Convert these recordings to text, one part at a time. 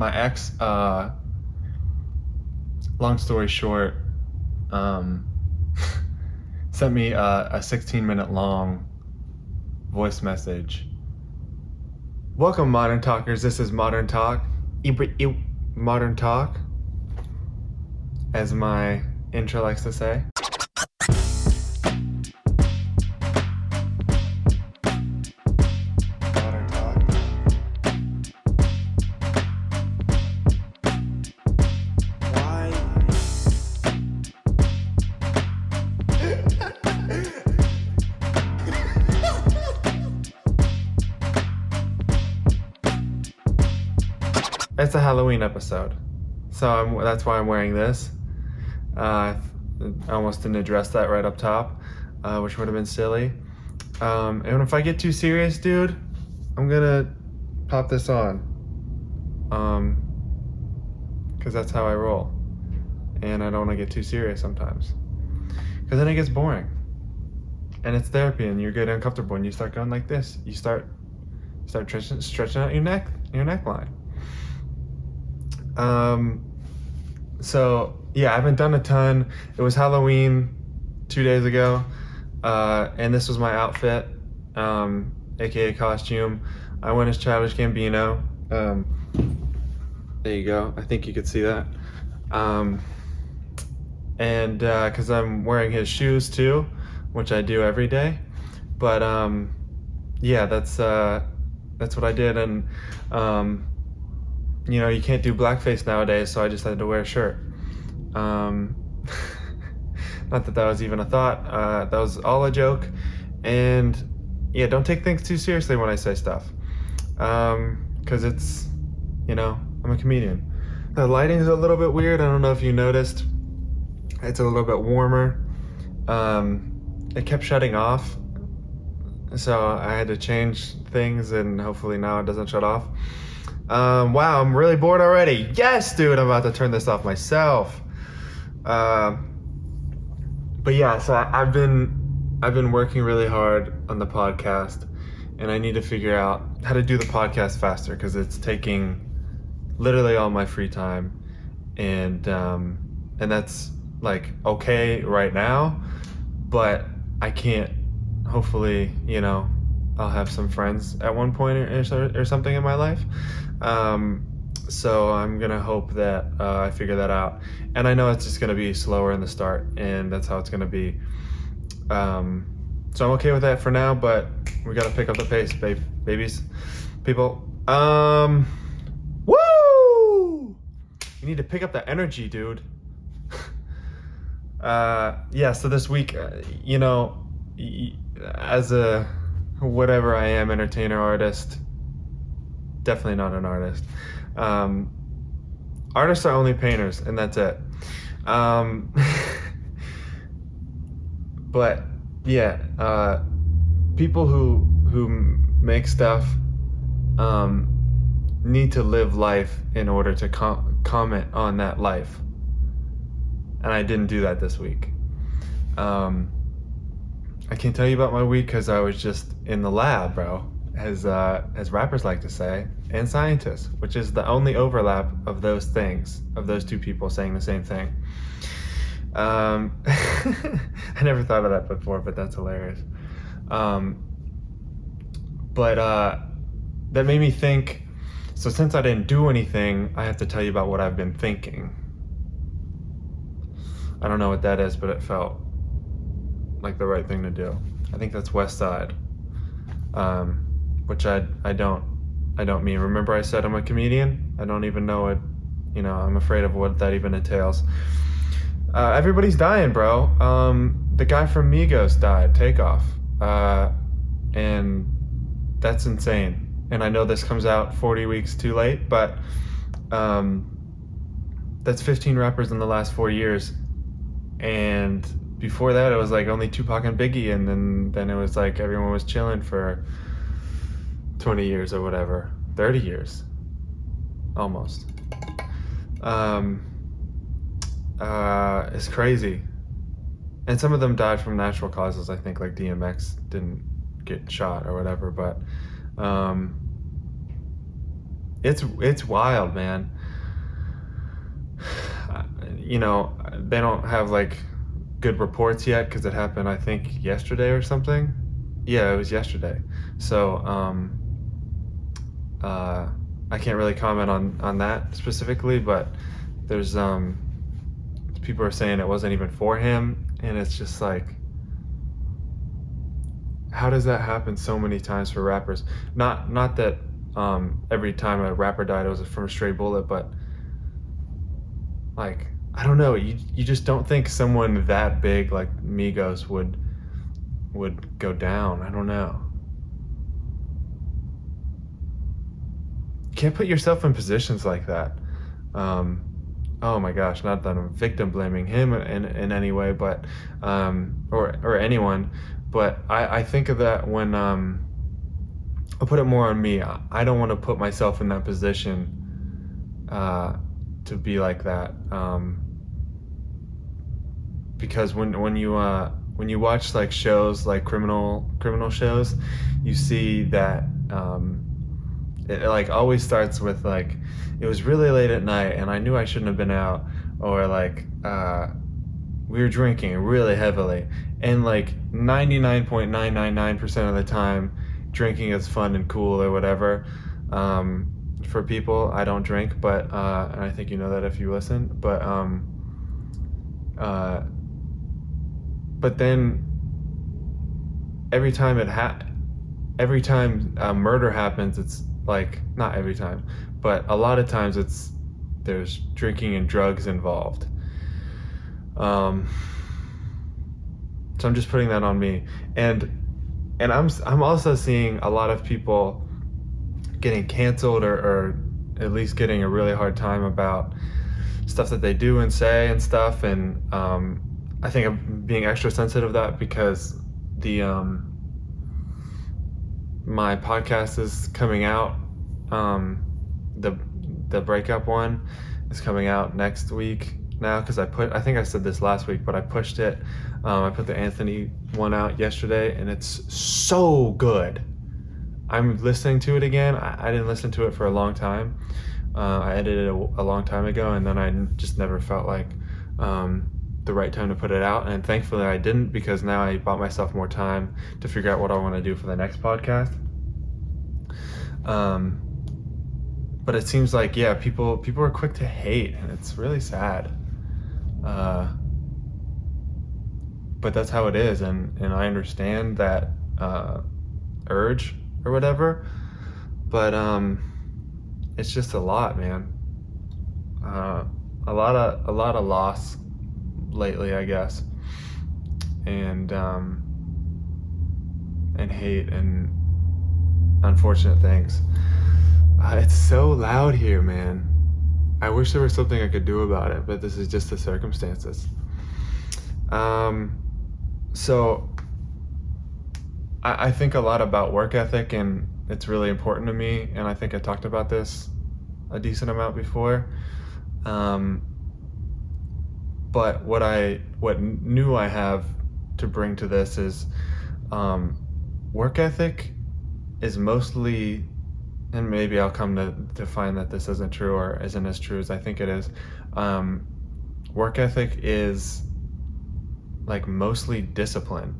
my ex, uh, long story short, um, sent me a, a 16 minute long voice message. Welcome, Modern Talkers. This is Modern Talk. Modern Talk, as my intro likes to say. Halloween episode, so I'm, that's why I'm wearing this. Uh, I almost didn't address that right up top, uh, which would have been silly. Um, and if I get too serious, dude, I'm gonna pop this on. Um, because that's how I roll, and I don't want to get too serious sometimes, because then it gets boring. And it's therapy, and you get uncomfortable, and you start going like this. You start start stretching, stretching out your neck, your neckline. Um, so yeah, I haven't done a ton. It was Halloween two days ago, uh, and this was my outfit, um, aka costume. I went as Childish Gambino. Um, there you go. I think you could see that. Um, and because I'm wearing his shoes too, which I do every day. But um, yeah, that's uh, that's what I did, and um, you know you can't do blackface nowadays, so I just had to wear a shirt. Um, not that that was even a thought. Uh, that was all a joke, and yeah, don't take things too seriously when I say stuff, because it's you know I'm a comedian. The lighting is a little bit weird. I don't know if you noticed. It's a little bit warmer. Um, it kept shutting off, so I had to change things, and hopefully now it doesn't shut off. Um, wow, I'm really bored already. Yes, dude, I'm about to turn this off myself. Uh, but yeah, so I, I've been I've been working really hard on the podcast, and I need to figure out how to do the podcast faster because it's taking literally all my free time, and um, and that's like okay right now, but I can't. Hopefully, you know, I'll have some friends at one point or, or, or something in my life. Um, so I'm gonna hope that uh, I figure that out. And I know it's just gonna be slower in the start, and that's how it's gonna be. Um, so I'm okay with that for now, but we gotta pick up the pace, babe, babies, people. Um, woo! You need to pick up the energy, dude. uh, yeah. So this week, uh, you know, y- as a whatever I am, entertainer, artist, definitely not an artist. Um, artists are only painters, and that's it. Um, but yeah, uh, people who who make stuff um, need to live life in order to com- comment on that life, and I didn't do that this week. Um, I can't tell you about my week because I was just in the lab, bro as uh, as rappers like to say, and scientists, which is the only overlap of those things, of those two people saying the same thing. Um, I never thought of that before, but that's hilarious. Um, but uh, that made me think. So since I didn't do anything, I have to tell you about what I've been thinking. I don't know what that is, but it felt like the right thing to do. I think that's West Side. Um, which I I don't I don't mean. Remember I said I'm a comedian? I don't even know what you know, I'm afraid of what that even entails. Uh, everybody's dying, bro. Um, the guy from Migos died, Takeoff. Uh, and that's insane. And I know this comes out 40 weeks too late, but um, that's 15 rappers in the last four years. And before that, it was like only Tupac and Biggie, and then then it was like everyone was chilling for 20 years or whatever, 30 years, almost. Um, uh, it's crazy. And some of them died from natural causes. I think like DMX didn't get shot or whatever, but um, it's it's wild, man. You know, they don't have like good reports yet because it happened, I think, yesterday or something. Yeah, it was yesterday. So, um, uh, I can't really comment on on that specifically, but there's um, people are saying it wasn't even for him, and it's just like, how does that happen so many times for rappers? Not not that um, every time a rapper died it was from a stray bullet, but like I don't know, you you just don't think someone that big like Migos would would go down. I don't know. You can't put yourself in positions like that. Um, oh my gosh, not that I'm victim blaming him in, in any way, but um, or or anyone, but I, I think of that when um, I'll put it more on me. I don't want to put myself in that position uh, to be like that. Um, because when when you uh, when you watch like shows like criminal criminal shows, you see that um, it, it like always starts with like it was really late at night and I knew I shouldn't have been out, or like uh, we were drinking really heavily, and like 99.999% of the time drinking is fun and cool or whatever. Um, for people, I don't drink, but uh, and I think you know that if you listen. But um, uh, but then every time it ha- every time a murder happens, it's like not every time, but a lot of times it's there's drinking and drugs involved. Um, so I'm just putting that on me, and and I'm I'm also seeing a lot of people getting canceled or, or at least getting a really hard time about stuff that they do and say and stuff. And um, I think I'm being extra sensitive of that because the um, my podcast is coming out. Um, the the breakup one is coming out next week now because I put I think I said this last week, but I pushed it. Um, I put the Anthony one out yesterday, and it's so good. I'm listening to it again. I, I didn't listen to it for a long time. Uh, I edited it a, a, long time ago, and then I just never felt like um, the right time to put it out. And thankfully, I didn't because now I bought myself more time to figure out what I want to do for the next podcast. Um, but it seems like yeah, people people are quick to hate, and it's really sad. Uh, but that's how it is, and and I understand that uh, urge or whatever. But um, it's just a lot, man. Uh, a lot of a lot of loss lately, I guess, and um, and hate and unfortunate things. Uh, it's so loud here, man. I wish there was something I could do about it, but this is just the circumstances. Um, so I, I think a lot about work ethic, and it's really important to me. And I think I talked about this a decent amount before. Um, but what I what new I have to bring to this is um, work ethic is mostly and maybe I'll come to, to find that this isn't true or isn't as true as I think it is. Um, work ethic is like mostly discipline.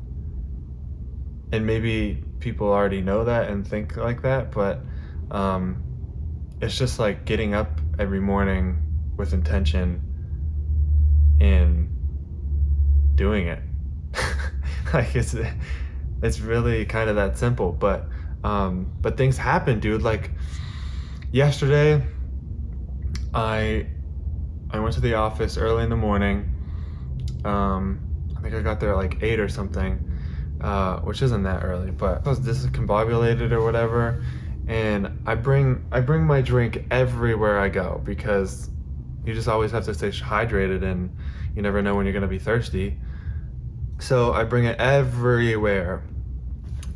And maybe people already know that and think like that, but um, it's just like getting up every morning with intention and doing it. like it's it's really kind of that simple, but um, but things happen, dude. Like yesterday, I I went to the office early in the morning. Um, I think I got there at like eight or something, uh, which isn't that early, but I was discombobulated or whatever. And I bring I bring my drink everywhere I go because you just always have to stay hydrated, and you never know when you're gonna be thirsty. So I bring it everywhere.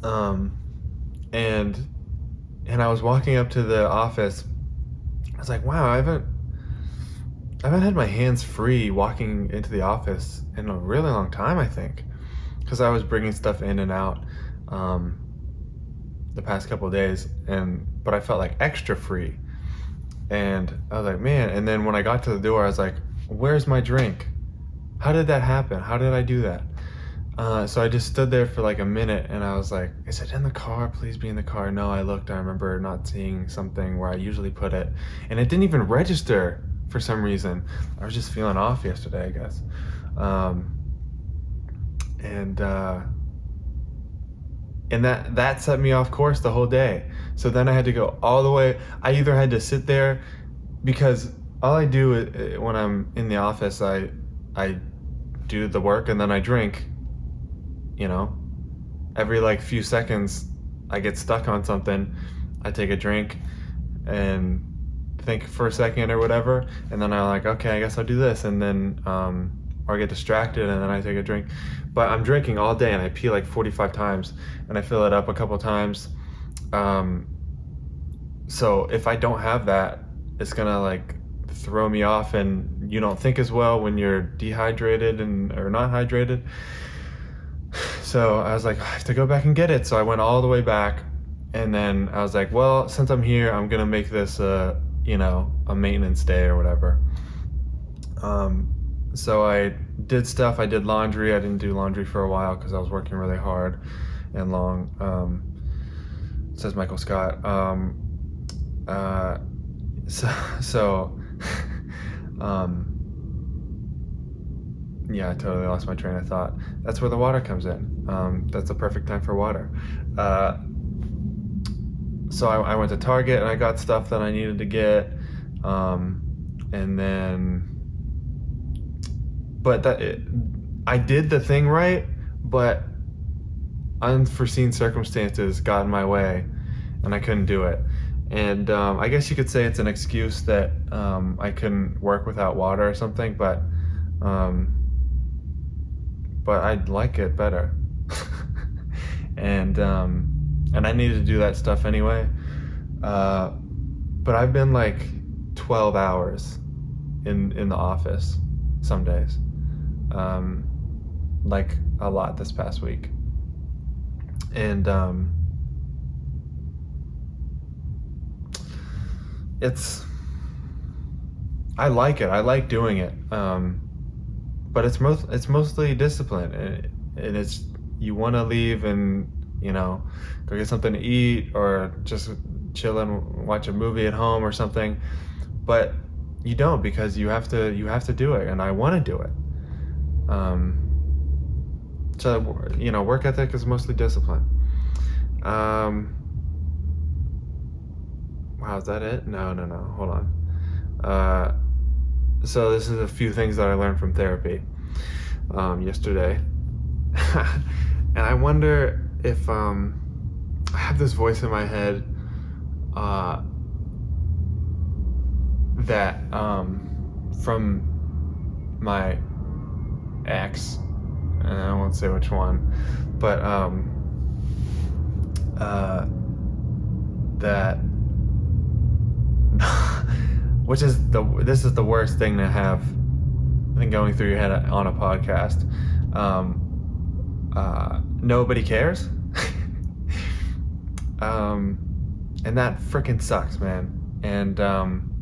Um, and and I was walking up to the office. I was like, wow, I haven't I haven't had my hands free walking into the office in a really long time. I think because I was bringing stuff in and out um, the past couple days, and but I felt like extra free. And I was like, man. And then when I got to the door, I was like, where's my drink? How did that happen? How did I do that? Uh, so I just stood there for like a minute and I was like, is it in the car? Please be in the car. No, I looked. I remember not seeing something where I usually put it. And it didn't even register for some reason. I was just feeling off yesterday, I guess. Um, and uh, and that that set me off course the whole day. So then I had to go all the way. I either had to sit there because all I do when I'm in the office, I I do the work and then I drink you know, every like few seconds I get stuck on something, I take a drink and think for a second or whatever, and then I'm like, okay, I guess I'll do this, and then um, or I get distracted and then I take a drink. But I'm drinking all day and I pee like 45 times and I fill it up a couple times. Um, so if I don't have that, it's gonna like throw me off and you don't think as well when you're dehydrated and or not hydrated so I was like, I have to go back and get it. So I went all the way back, and then I was like, well, since I'm here, I'm gonna make this a you know a maintenance day or whatever. Um, so I did stuff. I did laundry. I didn't do laundry for a while because I was working really hard and long. Um, says Michael Scott. Um, uh, so so. um, yeah, I totally lost my train of thought. That's where the water comes in. Um, that's the perfect time for water. Uh, so I, I, went to Target and I got stuff that I needed to get, um, and then, but that it, I did the thing right, but unforeseen circumstances got in my way, and I couldn't do it. And um, I guess you could say it's an excuse that um, I couldn't work without water or something, but um, but I'd like it better. and um, and I needed to do that stuff anyway. Uh, but I've been like 12 hours in in the office some days, um, like a lot this past week, and um, it's I like it. I like doing it. Um, but it's most it's mostly discipline, and, and it's you want to leave and you know go get something to eat or just chill and watch a movie at home or something, but you don't because you have to you have to do it, and I want to do it. Um, so you know, work ethic is mostly discipline. Um, wow, is that it? No, no, no. Hold on. Uh, so this is a few things that I learned from therapy um, yesterday, and I wonder if um, I have this voice in my head uh, that um, from my I won't say which one, but um, uh, that which is the this is the worst thing to have I think going through your head on a podcast. Um, uh, nobody cares. um, and that freaking sucks, man. And um,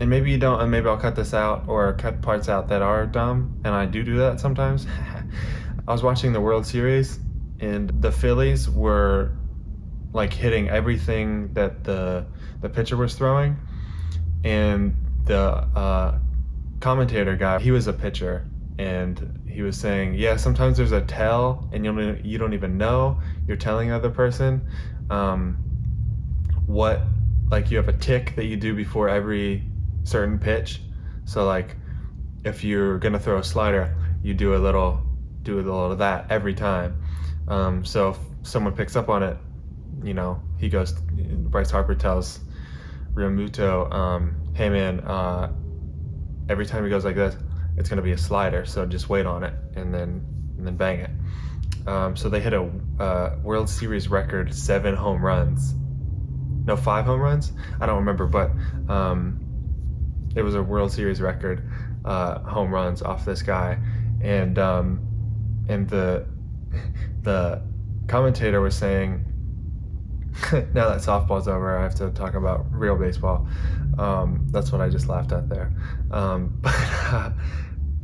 and maybe you don't, and maybe I'll cut this out or cut parts out that are dumb, and I do do that sometimes. I was watching the World Series, and the Phillies were like hitting everything that the the pitcher was throwing, and the uh, commentator guy, he was a pitcher, and he was saying, yeah, sometimes there's a tell, and you don't you don't even know you're telling other person um, what like you have a tick that you do before every certain pitch. So like if you're gonna throw a slider, you do a little do a little of that every time. Um, so if someone picks up on it, you know, he goes. Bryce Harper tells Realmuto, um, "Hey man, uh, every time he goes like this, it's to be a slider. So just wait on it and then and then bang it." Um, so they hit a uh, World Series record seven home runs. No, five home runs. I don't remember, but um, it was a World Series record uh, home runs off this guy, and um, and the the commentator was saying now that softball's over, I have to talk about real baseball. Um, that's what I just laughed at there. Um, but uh,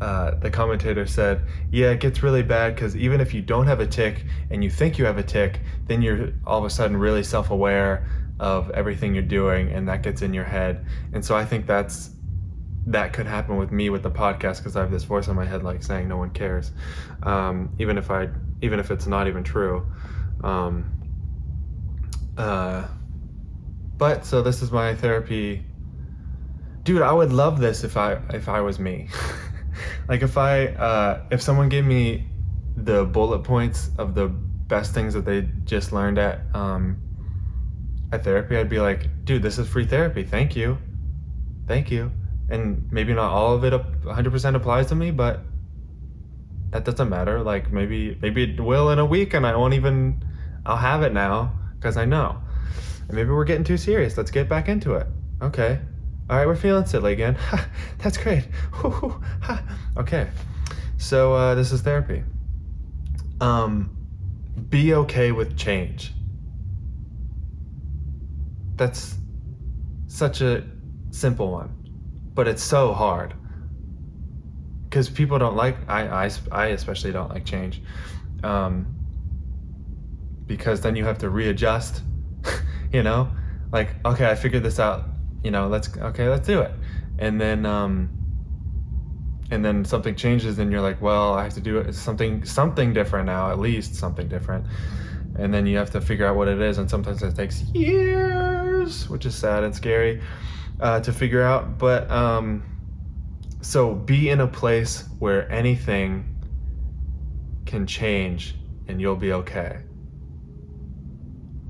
uh, the commentator said, "Yeah, it gets really bad because even if you don't have a tick and you think you have a tick, then you're all of a sudden really self-aware of everything you're doing, and that gets in your head. And so I think that's that could happen with me with the podcast because I have this voice in my head like saying no one cares, um, even if I even if it's not even true." Um, uh, but so this is my therapy. Dude, I would love this if I if I was me. like if I uh, if someone gave me the bullet points of the best things that they just learned at um, at therapy, I'd be like, dude, this is free therapy. Thank you, thank you. And maybe not all of it 100% applies to me, but that doesn't matter. Like maybe maybe it will in a week, and I won't even I'll have it now because I know. And maybe we're getting too serious. Let's get back into it. Okay. All right, we're feeling silly again. That's great. okay. So uh, this is therapy. Um, be okay with change. That's such a simple one, but it's so hard because people don't like. I, I I especially don't like change. Um, because then you have to readjust, you know? Like, okay, I figured this out, you know, let's okay, let's do it. And then um and then something changes and you're like, well, I have to do it something something different now, at least something different. And then you have to figure out what it is and sometimes it takes years, which is sad and scary uh, to figure out, but um so be in a place where anything can change and you'll be okay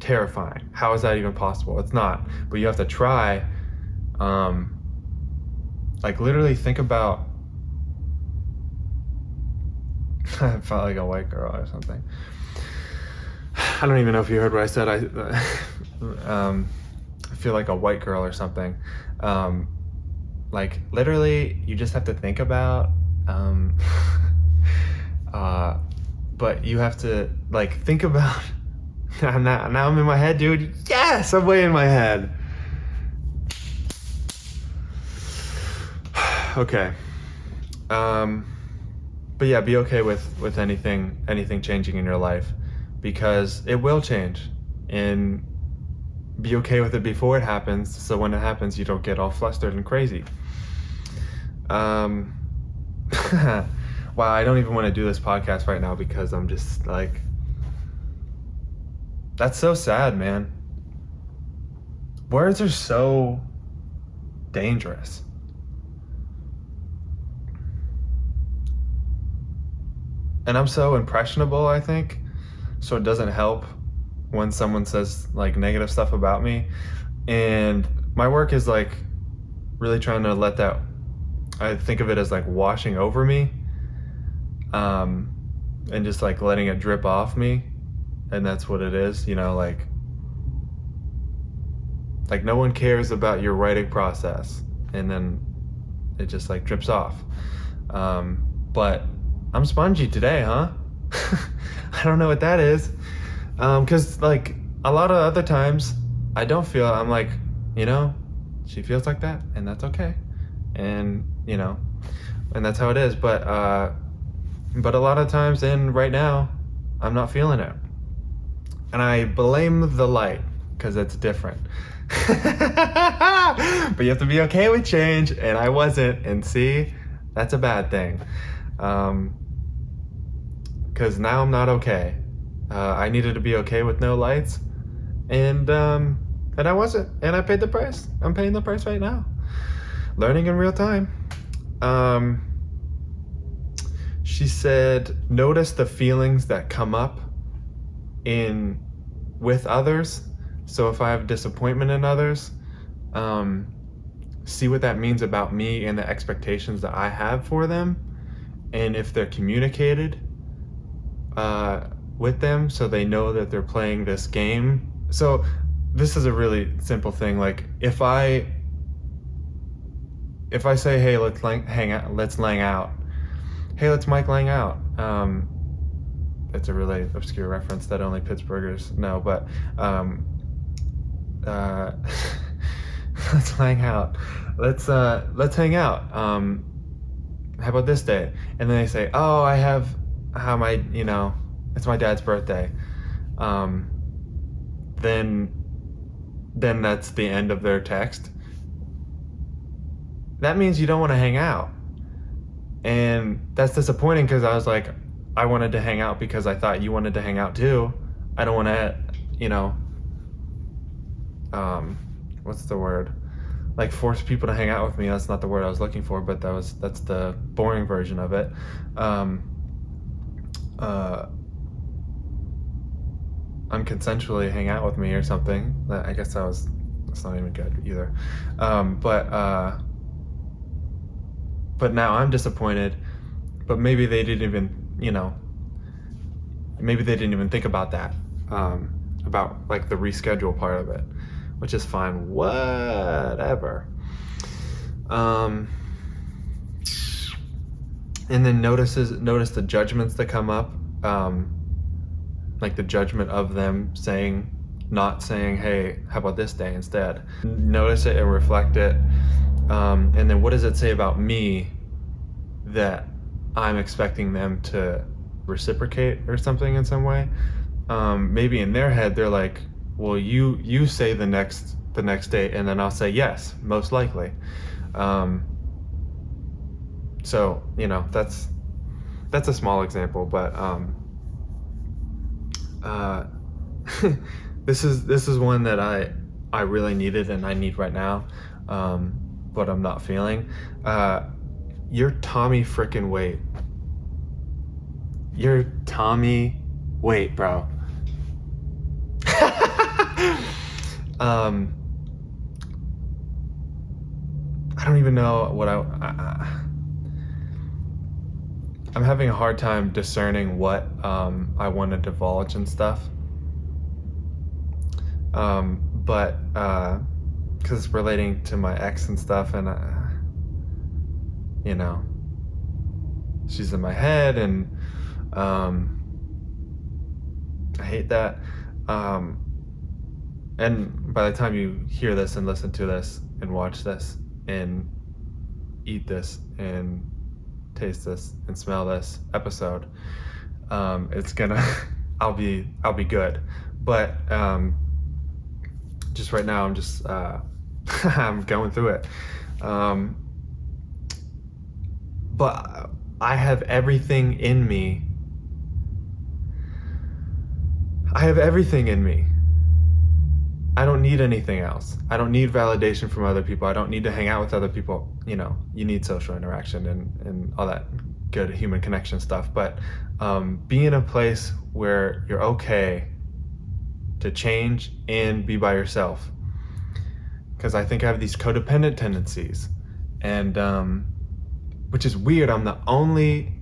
terrifying. How is that even possible? It's not. But you have to try. Um, like literally think about. I felt like a white girl or something. I don't even know if you heard what I said. I, um, feel like a white girl or something. Um, like literally, you just have to think about. Um, uh, but you have to like think about now, now I'm in my head, dude. Yes, I'm way in my head. okay. Um, but yeah, be okay with with anything anything changing in your life because it will change, and be okay with it before it happens. So when it happens, you don't get all flustered and crazy. Um, wow, I don't even want to do this podcast right now because I'm just like that's so sad, man. Words are so dangerous. And I'm so impressionable, I think. So it doesn't help when someone says like negative stuff about me. And my work is like really trying to let that I think of it as like washing over me. Um and just like letting it drip off me and that's what it is you know like like no one cares about your writing process and then it just like drips off um, but i'm spongy today huh i don't know what that is um, like a lot of other times i don't feel i'm like you know she feels like that and that's okay and you know and that's how it is but uh but a lot of times and right now i'm not feeling it and I blame the light because it's different. but you have to be okay with change, and I wasn't. And see, that's a bad thing. Because um, now I'm not okay. Uh, I needed to be okay with no lights, and um, and I wasn't. And I paid the price. I'm paying the price right now. Learning in real time. Um, she said, notice the feelings that come up in with others. So if I have disappointment in others, um, see what that means about me and the expectations that I have for them, and if they're communicated uh, with them so they know that they're playing this game. So this is a really simple thing. Like if I if I say, "Hey, let's lang- hang out, let's lang out," "Hey, let's Mike lang out," um, it's a really obscure reference that only Pittsburghers know, but um, uh, let's lang out. Let's uh, let's hang out. Um, how about this day? And then they say, oh, I have how my you know it's my dad's birthday. Um, then then that's the end of their text. That means you don't want to hang out. And that's disappointing because I was like, I wanted to hang out because I thought you wanted to hang out too. I don't want to, you know, um, what's the word? Like force people to hang out with me. That's not the word I was looking for, but that was that's the boring version of it. Um, uh, unconsensually hang out with me or something. That I guess that was that's not even good either. Um, but uh, but now I'm disappointed. But maybe they didn't even, you know, maybe they didn't even think about that, um, about like the reschedule part of it, which is fine. Whatever. Um, and then notices notice the judgments that come up. Um, like the judgment of them saying, not saying, hey, how about this day instead? Notice it and reflect it. Um, and then what does it say about me that I'm expecting them to reciprocate or something in some way? Um, maybe in their head they're like, well, you you say the next the next day, and then I'll say yes, most likely. Um, so you know that's that's a small example, but um, uh, this is this is one that I I really needed and I need right now, um, but I'm not feeling. Uh, you're Tommy frickin' Waite. You're Tommy Waite, bro. um, I don't even know what I, I I'm having a hard time discerning what um, I want to divulge and stuff. Um, but because uh, it's relating to my ex and stuff, and uh, you know, she's in my head, and um, I hate that. Um, and by the time you hear this and listen to this and watch this and eat this and taste this and smell this episode, um, it's gonna I'll be I'll be good. But um, just right now I'm just uh, I'm going through it. Um, but I have everything in me. I have everything in me I don't need anything else. I don't need validation from other people. I don't need to hang out with other people. You know, you need social interaction and, and all that good human connection stuff. But um, be in a place where you're okay to change and be by yourself. Because I think I have these codependent tendencies. And, um, which is weird. I'm the only,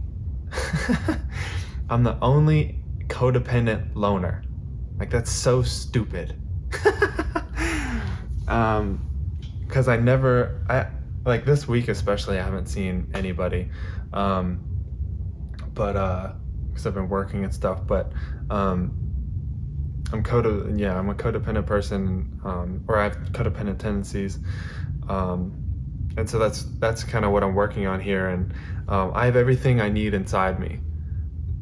I'm the only codependent loner. Like, that's so stupid um, because I never, I like this week especially, I haven't seen anybody. Um, but uh, because I've been working and stuff. But um, I'm code, yeah, I'm a codependent person, um, or I have codependent tendencies. Um, and so that's that's kind of what I'm working on here, and um, I have everything I need inside me.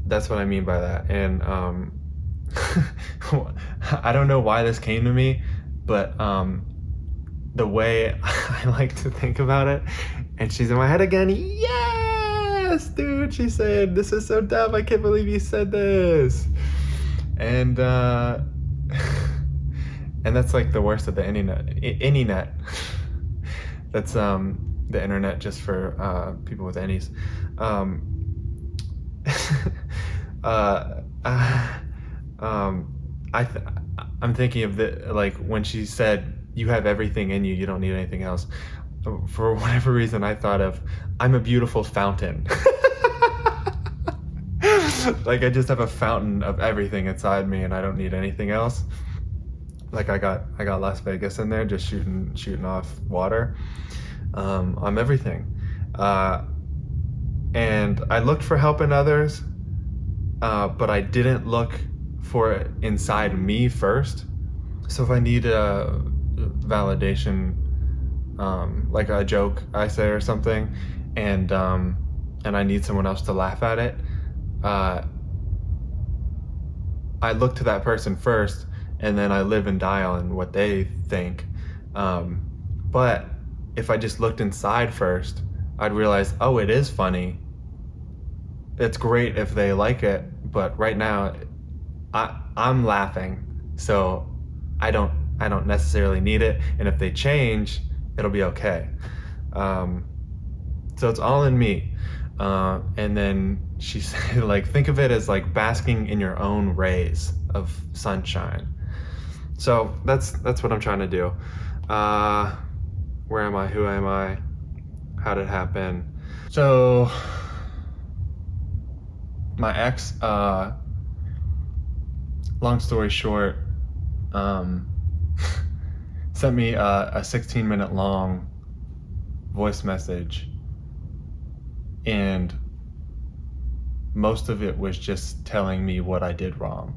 That's what I mean by that, and um, I don't know why this came to me, but um, the way I like to think about it, and she's in my head again. Yes, dude, she said, This is so dumb. I can't believe you said this. And, uh, and that's like the worst of the internet. Anynet. that's um, the internet just for uh, people with any's. Um, uh, uh um, I th- I'm thinking of the like when she said you have everything in you, you don't need anything else. For whatever reason, I thought of I'm a beautiful fountain. like I just have a fountain of everything inside me, and I don't need anything else. Like I got I got Las Vegas in there, just shooting shooting off water. Um, I'm everything. Uh, and I looked for help in others, uh, but I didn't look for it inside me first. so if I need a validation, um, like a joke I say or something, and um, and I need someone else to laugh at it, uh, I look to that person first, and then I live and die on what they think. Um, but if I just looked inside first, I'd realize, oh, it is funny. It's great if they like it, but right now, I I'm laughing, so I don't I don't necessarily need it. And if they change, it'll be okay. Um, so it's all in me. Uh, and then she said, like, think of it as like basking in your own rays of sunshine. So that's that's what I'm trying to do. Uh, where am I? Who am I? How did it happen? So my ex, uh, long story short, um, sent me a, a 16 minute long voice message and most of it was just telling me what I did wrong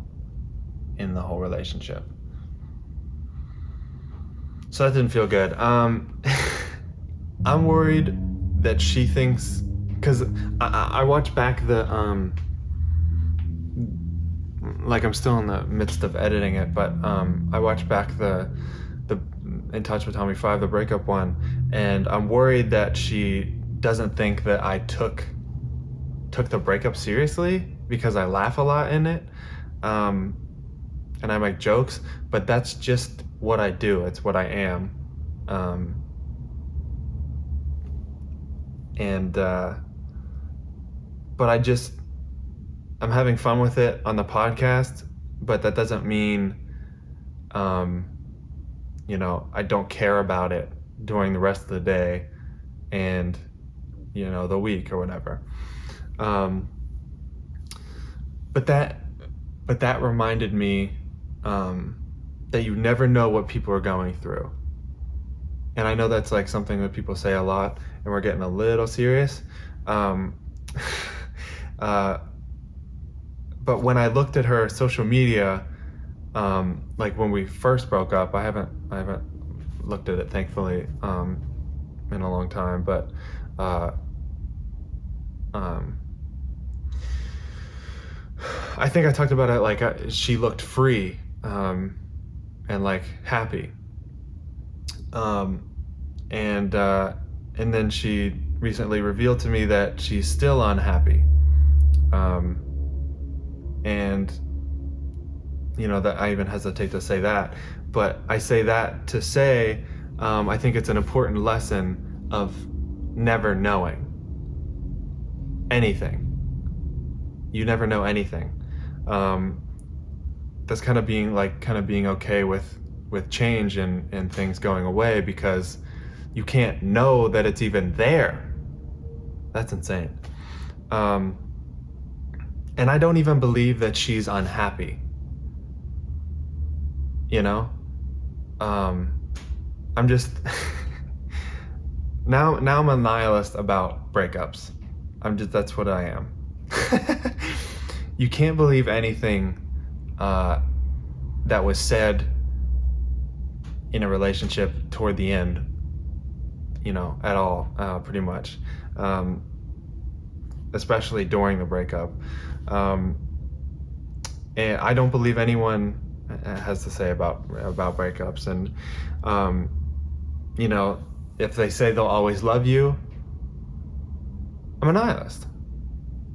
in the whole relationship. So that didn't feel good. Um, I'm worried that she thinks because I, I watched back the um, like I'm still in the midst of editing it, but um, I watched back the the In Touch with Tommy Five, the breakup one, and I'm worried that she doesn't think that I took took the breakup seriously because I laugh a lot in it, um, and I make jokes. But that's just what I do. It's what I am, um, and uh, but I just I'm having fun with it on the podcast. But that doesn't mean, um, you know, I don't care about it during the rest of the day, and you know the week or whatever. Um, but that, but that reminded me um, that you never know what people are going through. And I know that's like something that people say a lot, and we're getting a little serious. Um, uh, but when I looked at her social media, um, like when we first broke up, I haven't I haven't looked at it thankfully um, in a long time, but uh, um, I think I talked about it like uh, she looked free um, and like happy. Um, and uh, and then she recently revealed to me that she's still unhappy. Um, and you know that I even hesitate to say that, but I say that to say um, I think it's an important lesson of never knowing anything. You never know anything. Um, that's kind of being like kind of being okay with with change and and things going away because you can't know that it's even there. That's insane. Um, and I don't even believe that she's unhappy. You know? Um, I'm just now now I'm a nihilist about breakups. I'm just that's what I am. you can't believe anything uh, that was said in a relationship toward the end, you know, at all, uh, pretty much, um, especially during the breakup. Um, and I don't believe anyone has to say about about breakups, and um, you know, if they say they'll always love you, I'm a nihilist.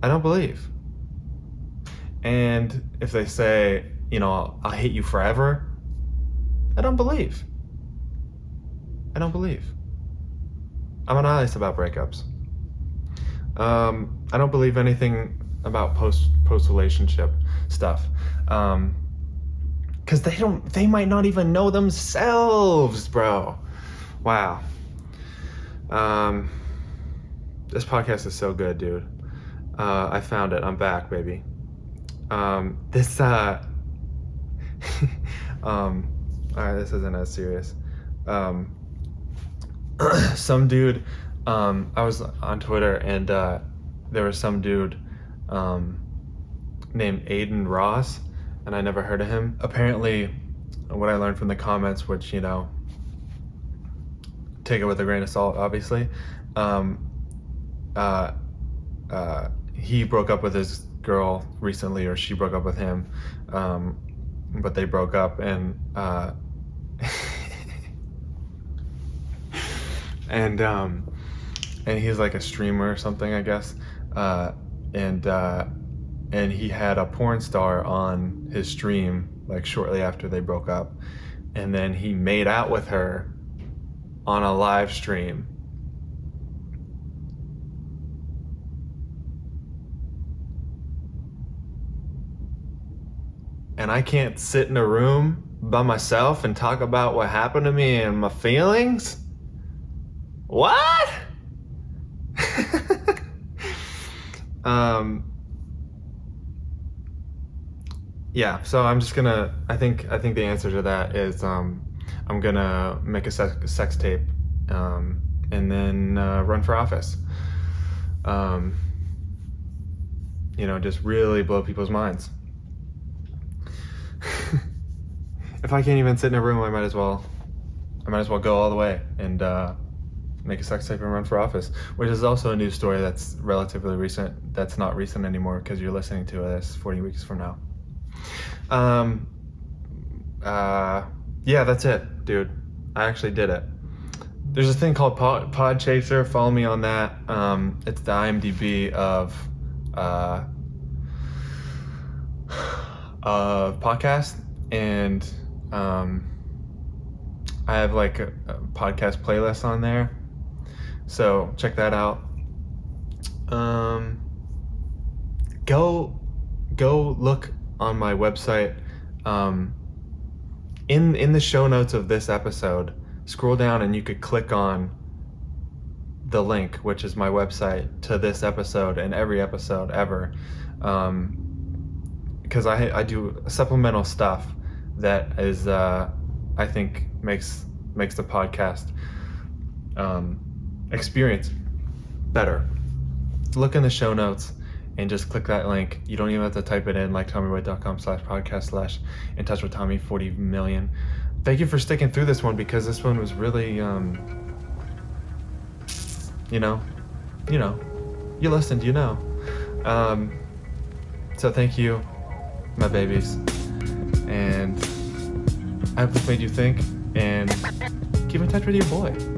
I don't believe. And if they say, you know, I'll, I'll hate you forever, I don't believe. I don't believe. I'm a nihilist about breakups. Um, I don't believe anything about post post relationship stuff. Um, cause they don't, they might not even know themselves, bro. Wow. Um, this podcast is so good, dude. Uh, I found it. I'm back, baby. Um, this, uh, um, all right, this isn't as serious. Um, some dude, um, I was on Twitter and uh, there was some dude um, named Adin Ross, and I never heard of him. Apparently, what I learned from the comments, which you know, take it with a grain of salt, obviously. Um, uh, uh, he broke up with his girl recently, or she broke up with him, um, but they broke up, and uh, and um, and he's like a streamer or something, I guess, uh, and uh, and he had a porn star on his stream like shortly after they broke up, and then he made out with her on a live stream. And I can't sit in a room by myself and talk about what happened to me and my feelings? What? Um yeah so i'm just gonna i think i think the answer to that is um i'm gonna make a sex, sex tape um and then uh, run for office. Um you know just really blow people's minds. If i can't even sit in a room i might as well i might as well go all the way and uh make a sex tape and run for office, which is also a news story that's relatively recent. That's not recent anymore because you're listening to this 40 weeks from now. Um, uh, yeah, that's it, dude. I actually did it. There's a thing called Podchaser. Follow me on that. Um, it's the IMDb of uh, podcast, and um, I have like a, a podcast playlist on there so check that out. Um, go go look on my website. Um, in in the show notes of this episode, scroll down and you could click on the link, which is my website, to this episode and every episode ever. Um, because I I do supplemental stuff that is uh, I think makes makes the podcast um, experience better. Look in the show notes and just click that link. You don't even have to type it in like tommywaite.com slash podcast slash in touch with Tommy 40 million. Thank you for sticking through this one because this one was really, um, you know, you know, you listened, you know. Um, so thank you, my babies. And I hope this made you think and keep in touch with your boy.